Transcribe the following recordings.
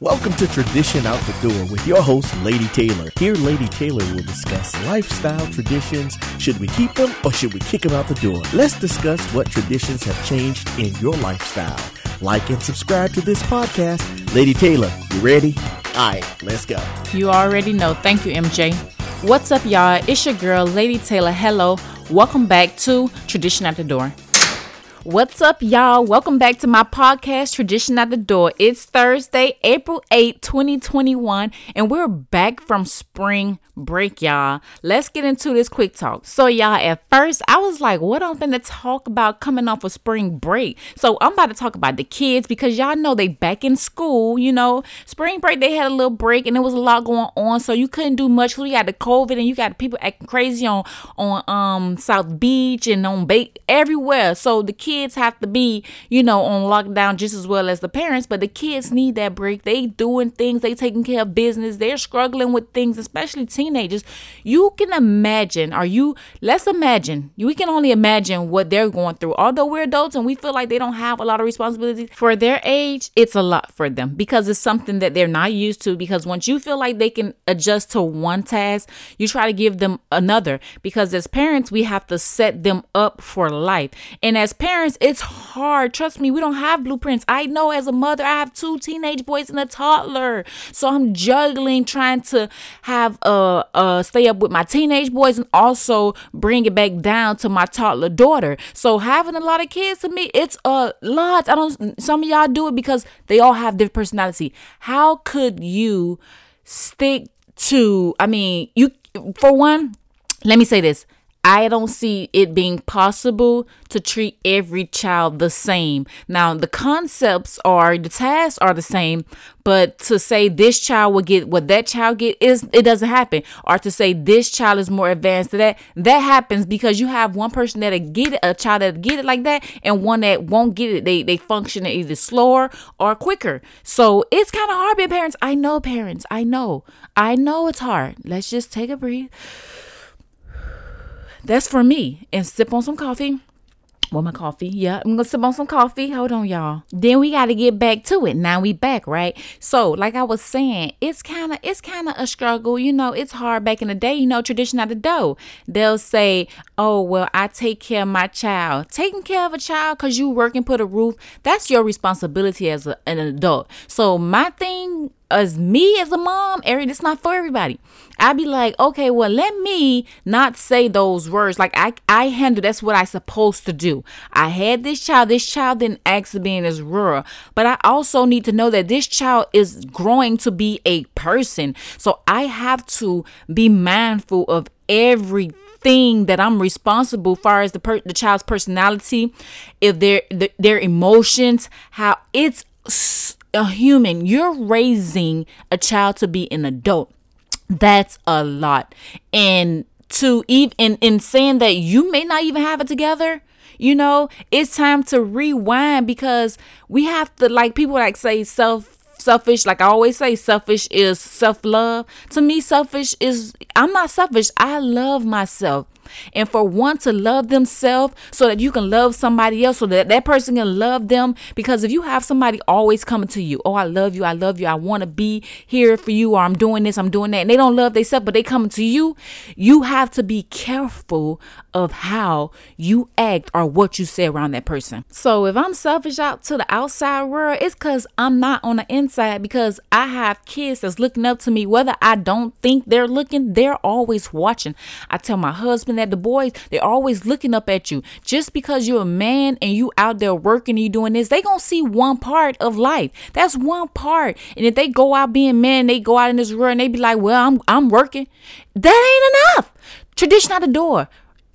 Welcome to Tradition Out the Door with your host, Lady Taylor. Here, Lady Taylor will discuss lifestyle traditions. Should we keep them or should we kick them out the door? Let's discuss what traditions have changed in your lifestyle. Like and subscribe to this podcast. Lady Taylor, you ready? All right, let's go. You already know. Thank you, MJ. What's up, y'all? It's your girl, Lady Taylor. Hello. Welcome back to Tradition Out the Door. What's up, y'all? Welcome back to my podcast, Tradition at the Door. It's Thursday, April 8, 2021, and we're back from spring break, y'all. Let's get into this quick talk. So, y'all, at first, I was like, what I'm gonna talk about coming off of spring break? So, I'm about to talk about the kids because y'all know they back in school, you know. Spring break, they had a little break and there was a lot going on, so you couldn't do much. We got the COVID and you got people acting crazy on on um South Beach and on Bay everywhere. So the kids kids have to be, you know, on lockdown just as well as the parents, but the kids need that break. They doing things, they taking care of business, they're struggling with things, especially teenagers. You can imagine, are you let's imagine, we can only imagine what they're going through. Although we're adults and we feel like they don't have a lot of responsibilities for their age, it's a lot for them because it's something that they're not used to. Because once you feel like they can adjust to one task, you try to give them another. Because as parents, we have to set them up for life. And as parents, parents, it's hard. Trust me, we don't have blueprints. I know as a mother, I have two teenage boys and a toddler. So I'm juggling trying to have uh uh stay up with my teenage boys and also bring it back down to my toddler daughter. So having a lot of kids to me, it's a lot. I don't some of y'all do it because they all have different personality. How could you stick to I mean, you for one, let me say this I don't see it being possible to treat every child the same. Now, the concepts are the tasks are the same, but to say this child will get what that child get is it doesn't happen. Or to say this child is more advanced to that, that happens because you have one person that get it, a child that get it like that, and one that won't get it. They they function either slower or quicker. So it's kind of hard being parents. I know parents. I know. I know it's hard. Let's just take a breathe that's for me. And sip on some coffee. Well, my coffee. Yeah, I'm gonna sip on some coffee. Hold on, y'all. Then we gotta get back to it. Now we back, right? So, like I was saying, it's kind of it's kind of a struggle. You know, it's hard back in the day. You know, tradition out the dough. They'll say, "Oh, well, I take care of my child." Taking care of a child because you work and put a roof. That's your responsibility as a, an adult. So my thing as me as a mom, Ari, it's not for everybody. I'd be like, okay, well, let me not say those words. Like I, I handle that's what I supposed to do. I had this child. This child didn't ask to be in this rural, but I also need to know that this child is growing to be a person. So I have to be mindful of everything that I'm responsible for as the per- the child's personality, if their the, their emotions, how it's a human. You're raising a child to be an adult. That's a lot. And to even in, in saying that you may not even have it together, you know, it's time to rewind because we have to like people like say self selfish like i always say selfish is self-love to me selfish is i'm not selfish i love myself and for one to love themselves so that you can love somebody else so that that person can love them. Because if you have somebody always coming to you oh i love you i love you i want to be here for you or i'm doing this i'm doing that and they don't love themselves but they coming to you you have to be careful of how you act or what you say around that person so if i'm selfish out to the outside world it's because i'm not on the inside because i have kids that's looking up to me whether i don't think they're looking they're always watching i tell my husband that the boys, they're always looking up at you. Just because you're a man and you out there working and you doing this, they gonna see one part of life. That's one part. And if they go out being men, they go out in this world and they be like, well, I'm I'm working. That ain't enough. Tradition out the door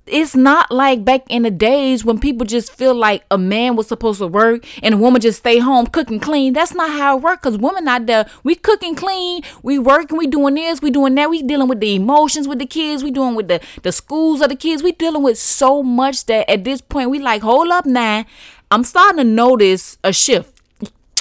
it's not like back in the days when people just feel like a man was supposed to work and a woman just stay home cooking clean. That's not how it works. Cause women out there, we cooking clean, we working, we doing this, we doing that, we dealing with the emotions with the kids, we doing with the the schools of the kids, we dealing with so much that at this point we like, hold up now. I'm starting to notice a shift.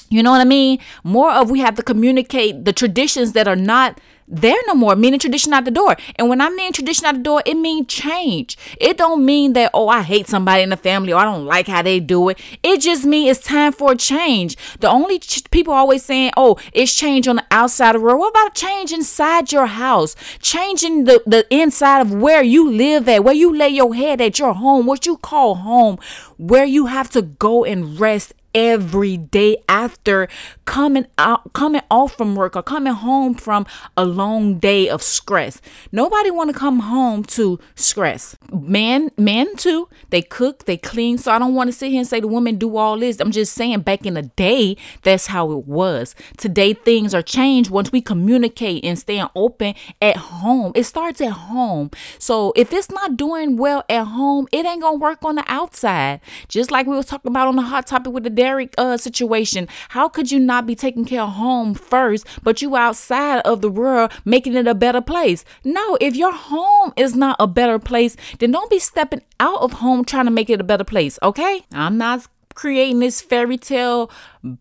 You know what I mean? More of we have to communicate the traditions that are not there no more, meaning tradition out the door. And when I mean tradition out the door, it means change. It don't mean that, oh, I hate somebody in the family or I don't like how they do it. It just means it's time for a change. The only ch- people always saying, oh, it's change on the outside of the world. What about change inside your house? Changing the, the inside of where you live at, where you lay your head at your home, what you call home, where you have to go and rest every day after coming out coming off from work or coming home from a long day of stress. Nobody want to come home to stress. Men men too they cook they clean. So i don't want to sit here and say the women do all this. I'm just saying back in the day that's how it was. Today things are changed once we communicate and stay open at home. It starts at home. So if it's not doing well at home it ain't gonna work on the outside. Just like we was talking about on the hot topic with the Derek uh, situation. How could you not be taking care of home first, but you outside of the world making it a better place? No, if your home is not a better place, then don't be stepping out of home trying to make it a better place, okay? I'm not creating this fairy tale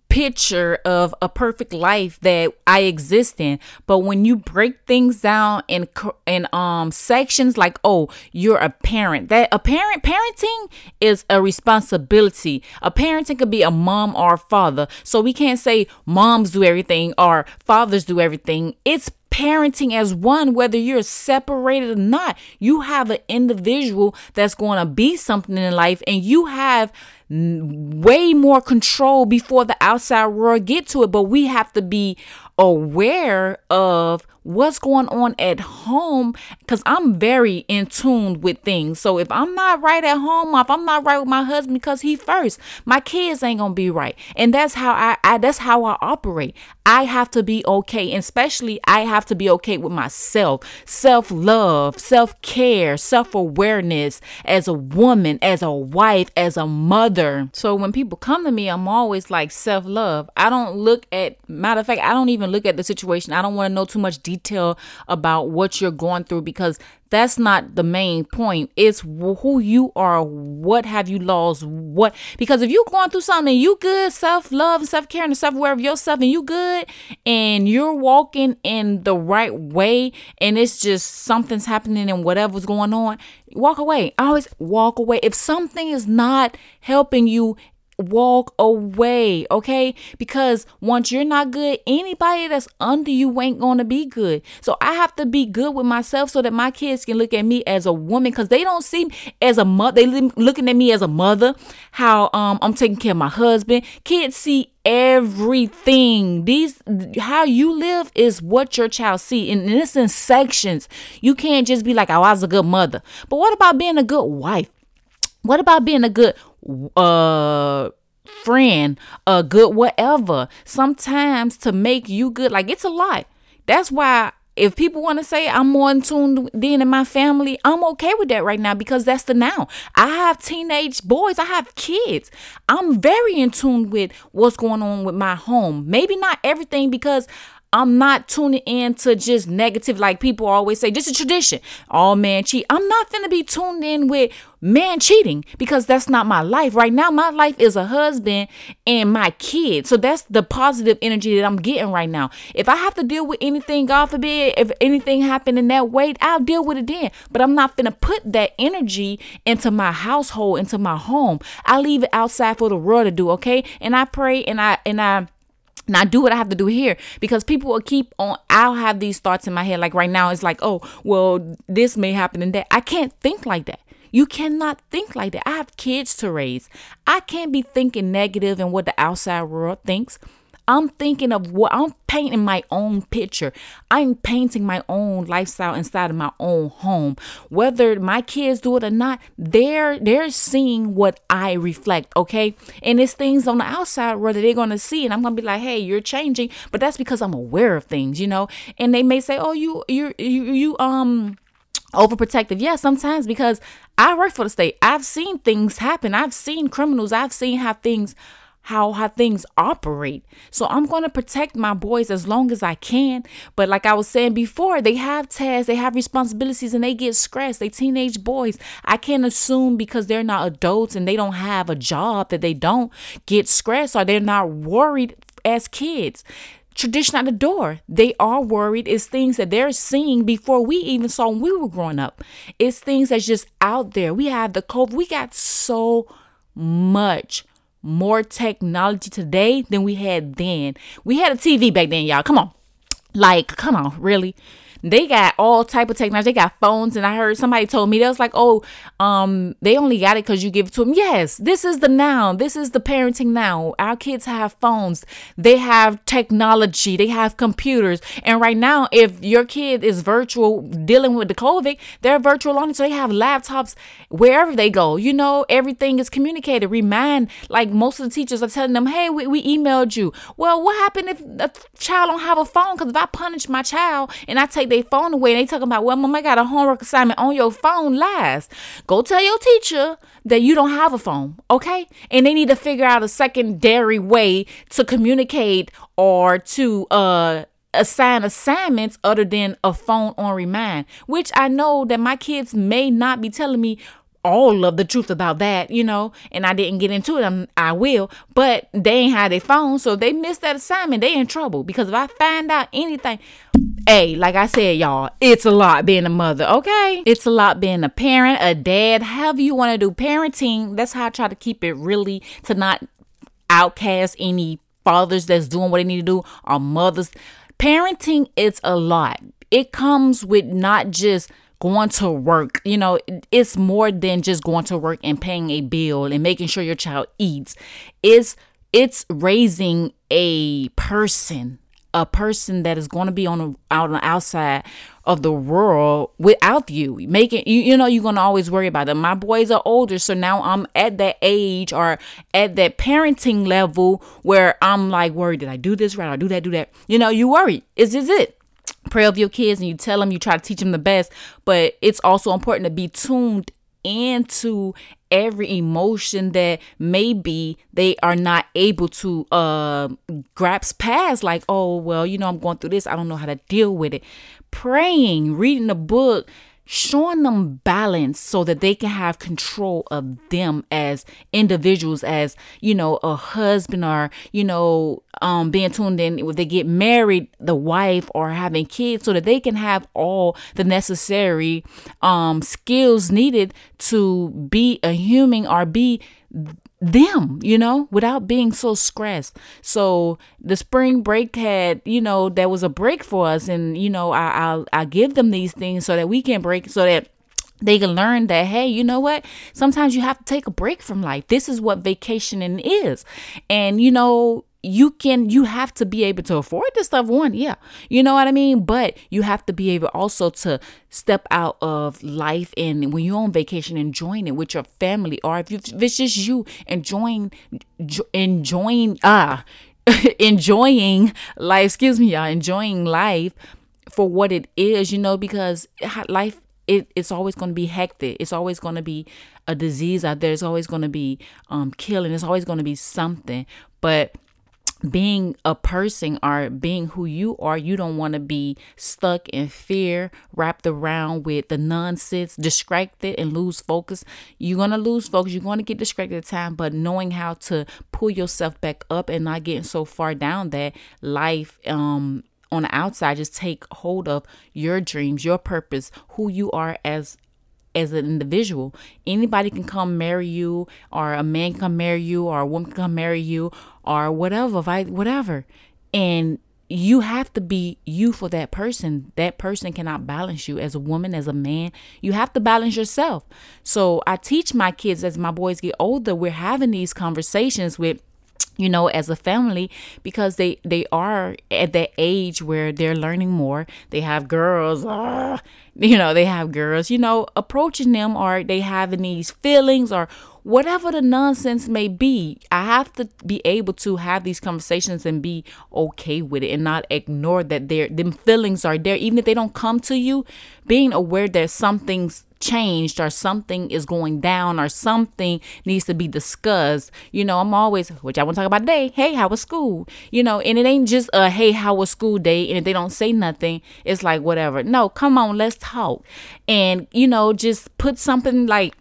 picture of a perfect life that I exist in. But when you break things down in in um sections like oh, you're a parent. That a parent parenting is a responsibility. A parenting could be a mom or a father. So we can't say moms do everything or fathers do everything. It's parenting as one, whether you're separated or not. You have an individual that's going to be something in life, and you have way more control before the outside world get to it but we have to be aware of what's going on at home because I'm very in tune with things. So if I'm not right at home, if I'm not right with my husband because he first, my kids ain't gonna be right. And that's how I, I that's how I operate. I have to be okay, and especially I have to be okay with myself, self love, self care, self awareness as a woman, as a wife, as a mother. So when people come to me, I'm always like self love. I don't look at matter of fact, I don't even look at the situation. I don't want to know too much detail about what you're going through because that's not the main point. It's who you are. What have you lost? What? Because if you're going through something you good, self love and self care and self aware of yourself, and you good, and you're walking in the right way, and it's just something's happening and whatever's going on, walk away. Always walk away. If something is not helping you walk away, okay? Because once you're not good, anybody that's under you ain't gonna be good. So I have to be good with myself so that my kids can look at me as a woman because they don't see me as a mother. They looking at me as a mother, how um I'm taking care of my husband. Kids see everything these how you live is what your child see and it's in sections you can't just be like oh i was a good mother but what about being a good wife what about being a good uh friend, a good whatever? Sometimes to make you good, like it's a lot. That's why if people want to say I'm more in tune than in my family, I'm okay with that right now because that's the now. I have teenage boys, I have kids. I'm very in tune with what's going on with my home. Maybe not everything because I'm not tuning in to just negative, like people always say, just a tradition. All man cheat. I'm not gonna be tuned in with man cheating because that's not my life. Right now, my life is a husband and my kids. So that's the positive energy that I'm getting right now. If I have to deal with anything, God forbid, if anything happened in that way, I'll deal with it then. But I'm not gonna put that energy into my household, into my home. I leave it outside for the world to do, okay? And I pray and I and I now do what I have to do here because people will keep on. I'll have these thoughts in my head. Like right now, it's like, oh, well, this may happen and that. I can't think like that. You cannot think like that. I have kids to raise. I can't be thinking negative and what the outside world thinks. I'm thinking of what I'm painting my own picture. I'm painting my own lifestyle inside of my own home. Whether my kids do it or not, they're they're seeing what I reflect, okay? And it's things on the outside whether they're gonna see, and I'm gonna be like, hey, you're changing, but that's because I'm aware of things, you know. And they may say, oh, you you you you um overprotective. Yeah, sometimes because I work for the state. I've seen things happen. I've seen criminals. I've seen how things how how things operate. So I'm going to protect my boys as long as I can. But like I was saying before, they have tasks, they have responsibilities and they get stressed. They teenage boys. I can't assume because they're not adults and they don't have a job that they don't get stressed or they're not worried as kids tradition at the door. They are worried. It's things that they're seeing before we even saw when we were growing up. It's things that's just out there. We have the COVID. We got so much more technology today than we had then. We had a TV back then, y'all. Come on. Like, come on, really? They got all type of technology. They got phones, and I heard somebody told me they was like, "Oh, um, they only got it because you give it to them." Yes, this is the now. This is the parenting now. Our kids have phones. They have technology. They have computers. And right now, if your kid is virtual dealing with the COVID, they're virtual learning, so they have laptops wherever they go. You know, everything is communicated. Remind like most of the teachers are telling them, "Hey, we, we emailed you." Well, what happened if a child don't have a phone? Because if I punish my child and I take their phone away and they talking about, well, mom, I got a homework assignment on your phone lies. Go tell your teacher that you don't have a phone, okay? And they need to figure out a secondary way to communicate or to uh assign assignments other than a phone on remind, which I know that my kids may not be telling me all of the truth about that, you know, and I didn't get into it. I'm, I will, but they ain't had their phone, so they missed that assignment. They in trouble because if I find out anything, Hey, like I said, y'all, it's a lot being a mother, okay? It's a lot being a parent, a dad, however you want to do parenting. That's how I try to keep it really to not outcast any fathers that's doing what they need to do or mothers. Parenting, it's a lot. It comes with not just going to work. You know, it's more than just going to work and paying a bill and making sure your child eats. It's it's raising a person a person that is going to be on the, out on the outside of the world without you. Making you, you know you're to always worry about them my boys are older so now i'm at that age or at that parenting level where i'm like worried did i do this right? I do that do that. You know you worry. Is this it pray of your kids and you tell them you try to teach them the best but it's also important to be tuned into every emotion that maybe they are not able to uh grasp past like oh well you know i'm going through this. I don't know how to deal with it. Praying reading a book showing them balance so that they can have control of them as individuals as you know a husband or you know um being tuned in if they get married the wife or having kids so that they can have all the necessary um skills needed to be a human or be them, you know, without being so stressed. So the spring break had, you know, there was a break for us, and you know, I I'll, I give them these things so that we can break, so that they can learn that hey you know what? Sometimes you have to take a break from life. This is what vacationing is. And you know you can you have to be able to afford this stuff one yeah. You know what i mean? But you have to be able also to step out of life and when you're on vacation enjoying it with your family. Or if, you, if it's just you enjoying enjoying ah uh, enjoying life excuse me y'all enjoying life for what it is you know because life it, it's always going to be hectic. It's always going to be a disease out there. It's always going to be um killing. It's always going to be something. But being a person or being who you are, you don't want to be stuck in fear, wrapped around with the nonsense, distracted and lose focus. You're going to lose focus. You're going to get distracted at time, but knowing how to pull yourself back up and not getting so far down that life, um, on the outside, just take hold of your dreams, your purpose, who you are as as an individual. Anybody can come marry you, or a man can come marry you, or a woman can come marry you, or whatever, whatever. And you have to be you for that person. That person cannot balance you as a woman, as a man. You have to balance yourself. So I teach my kids as my boys get older, we're having these conversations with you know as a family because they they are at that age where they're learning more. They have girls uh, you know they have girls you know approaching them or they having these feelings or whatever the nonsense may be. I have to be able to have these conversations and be okay with it and not ignore that their them feelings are there. Even if they don't come to you being aware that something's changed or something is going down or something needs to be discussed. You know, I'm always, which I want to talk about today, hey, how was school? You know, and it ain't just a hey, how was school day? And if they don't say nothing, it's like whatever. No, come on, let's talk. And, you know, just put something like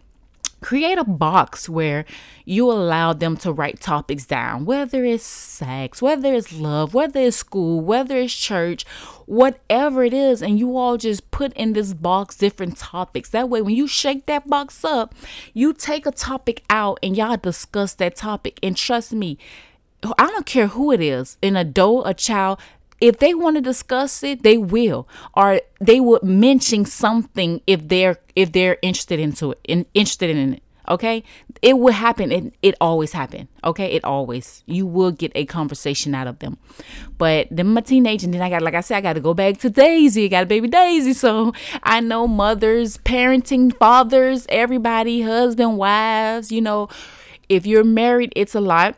create a box where you allow them to write topics down, whether it's sex, whether it's love, whether it's school, whether it's church, whatever it is, and you all just put in this box different topics. That way, when you shake that box up, you take a topic out and y'all discuss that topic. And trust me, I don't care who it is, an adult, a child, if they want to discuss it they will or they would mention something if they're if they're interested into it in, interested in it okay? It will happen it, it always happen okay? It always. You will get a conversation out of them. But then my teenage and then i got like i said i got to go back to daisy I got a baby daisy so i know mothers parenting fathers everybody husband wives you know if you're married it's a lot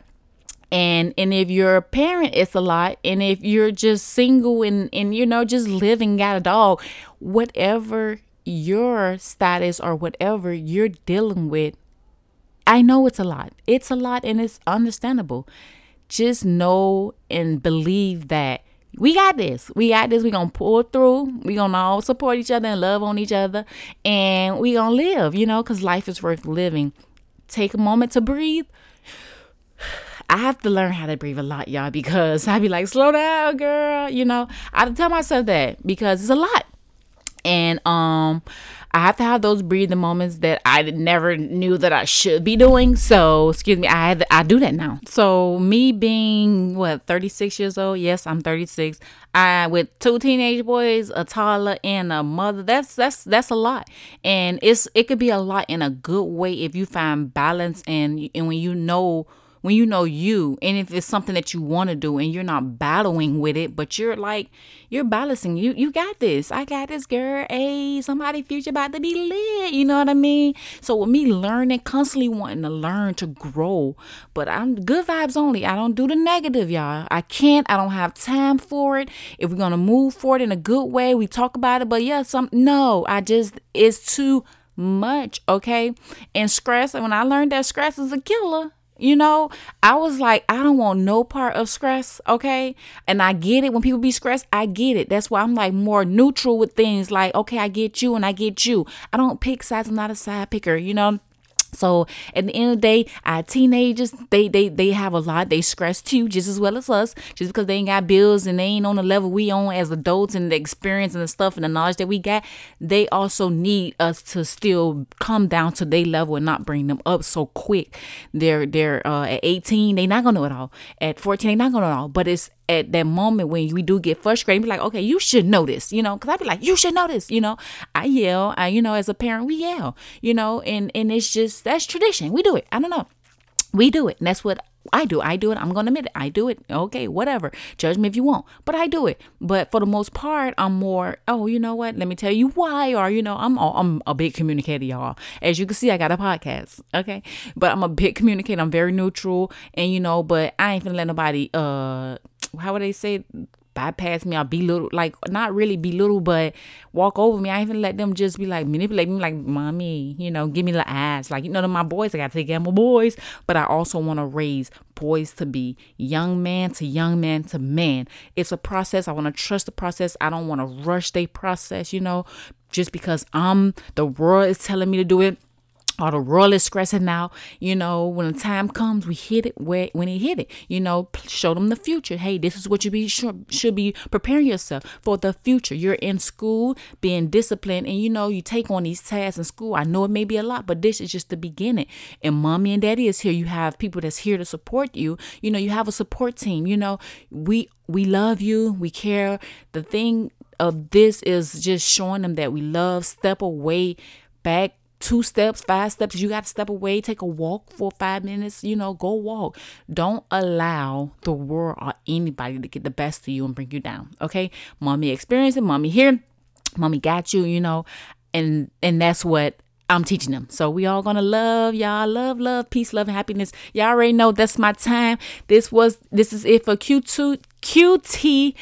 and and if you're a parent it's a lot and if you're just single and and you know just living got a dog whatever your status or whatever you're dealing with i know it's a lot it's a lot and it's understandable just know and believe that we got this. We got this. we gonna pull through. we gonna all support each other and love on each other. And we gonna live, you know, because life is worth living. Take a moment to breathe. I have to learn how to breathe a lot, y'all, because I be like, slow down, girl. You know, I tell myself that because it's a lot. And um I have to have those breathing moments that I never knew that I should be doing. So, excuse me, I had, I do that now. So, me being what 36 years old, yes, I'm 36. I with two teenage boys, a toddler, and a mother. That's that's that's a lot, and it's it could be a lot in a good way if you find balance and and when you know when you know you and if it's something that you want to do and you're not battling with it but you're like you're balancing you you got this. I got this girl. Hey somebody future about to be lit. You know what i mean? So with me learning constantly wanting to learn to grow but i'm good vibes only. I don't do the negative y'all. I can't. I don't have time for it. If we're gonna move forward in a good way we talk about it but yeah some no i just it's too much okay? And stress and when i learned that stress is a killer you know, I was like, I don't want no part of stress, okay? And I get it when people be stressed, I get it. That's why I'm like more neutral with things like, okay, I get you and I get you. I don't pick sides, I'm not a side picker, you know? So at the end of the day, our teenagers, they they they have a lot. They stress too, just as well as us. Just because they ain't got bills and they ain't on the level we on as adults and the experience and the stuff and the knowledge that we got, they also need us to still come down to their level and not bring them up so quick. They're they're uh, at 18, they not gonna know it all. At 14, they not gonna know it all. But it's at that moment when we do get frustrated, be like, okay, you should know this, you know, because I'd be like, you should know this, you know. I yell, I, you know, as a parent, we yell, you know, and and it's just that's tradition. We do it. I don't know. We do it. And that's what I do. I do it. I'm going to admit it. I do it. Okay, whatever. Judge me if you want. But I do it. But for the most part, I'm more, oh, you know what? Let me tell you why. Or, you know, I'm I'm a big communicator, y'all. As you can see, I got a podcast. Okay. But I'm a big communicator. I'm very neutral. And, you know, but I ain't finna let nobody, uh, how would they say bypass me or belittle, like not really belittle, but walk over me. I even let them just be like manipulate me, like mommy, you know, give me the ass. Like you know, my boys, I gotta take care of my boys, but I also want to raise boys to be young man to young man to man. It's a process. I want to trust the process. I don't want to rush the process. You know, just because I'm the world is telling me to do it all the is stressing out. You know, when the time comes, we hit it where when he hit it. You know, show them the future. Hey, this is what you be should, should be preparing yourself for the future. You're in school, being disciplined, and you know you take on these tasks in school. I know it may be a lot, but this is just the beginning. And mommy and daddy is here. You have people that's here to support you. You know, you have a support team. You know, we we love you. We care. The thing of this is just showing them that we love. Step away back two steps, five steps. You got to step away, take a walk for five minutes, you know, go walk. Don't allow the world or anybody to get the best of you and bring you down. Okay. Mommy experienced it, mommy here, mommy got you, you know, and and that's what I'm teaching them. So we all gonna love y'all, love, love, peace, love, and happiness. Y'all already know that's my time. This was this is it for Q2 QT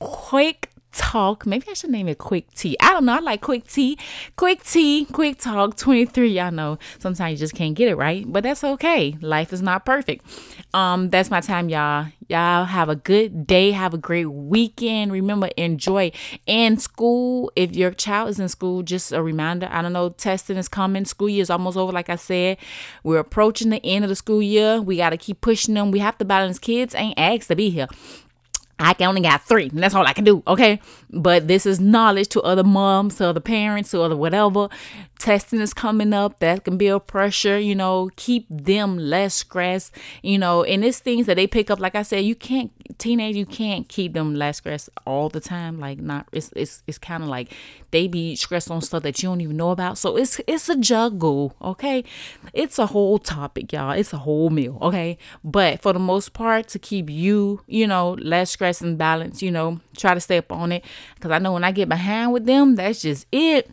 quick Talk. Maybe I should name it Quick Tea. I don't know. I like Quick Tea. Quick Tea, Quick Talk 23. Y'all know sometimes you just can't get it right, but that's okay. Life is not perfect. Um, that's my time, y'all. Y'all have a good day. Have a great weekend. Remember, enjoy in school. If your child is in school, just a reminder. I don't know, testing is coming. School year is almost over. Like I said, we're approaching the end of the school year. We got to keep pushing them. We have to balance. Kids ain't asked to be here. I can only got three, and that's all I can do. Okay. But this is knowledge to other moms, to other parents, to other whatever. Testing is coming up. That can build pressure, you know, keep them less stressed, you know, and it's things that they pick up. Like I said, you can't, teenage, you can't keep them less stressed all the time. Like, not, it's, it's, it's kind of like they be stressed on stuff that you don't even know about. So it's, it's a juggle. Okay. It's a whole topic, y'all. It's a whole meal. Okay. But for the most part, to keep you, you know, less stress and balance, you know, try to stay up on it. Cause I know when I get behind with them, that's just it.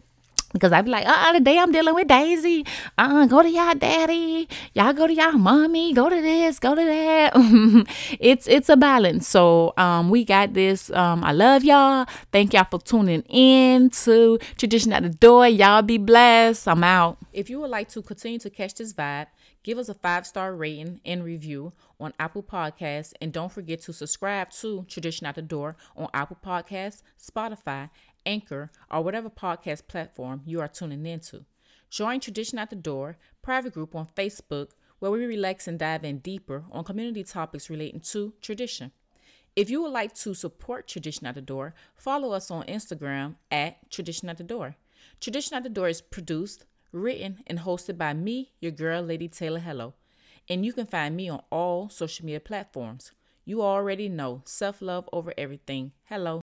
Because I'd be like, uh, today I'm dealing with Daisy. Uh, go to y'all daddy. Y'all go to y'all mommy. Go to this. Go to that. it's it's a balance. So um, we got this. Um, I love y'all. Thank y'all for tuning in to Tradition at the Door. Y'all be blessed. I'm out. If you would like to continue to catch this vibe, give us a five star rating and review on Apple Podcasts, and don't forget to subscribe to Tradition at the Door on Apple Podcasts, Spotify Anchor, or whatever podcast platform you are tuning into. Join Tradition at the Door private group on Facebook where we relax and dive in deeper on community topics relating to tradition. If you would like to support Tradition at the Door, follow us on Instagram at Tradition at the Door. Tradition at the Door is produced, written, and hosted by me, your girl, Lady Taylor Hello. And you can find me on all social media platforms. You already know self love over everything. Hello.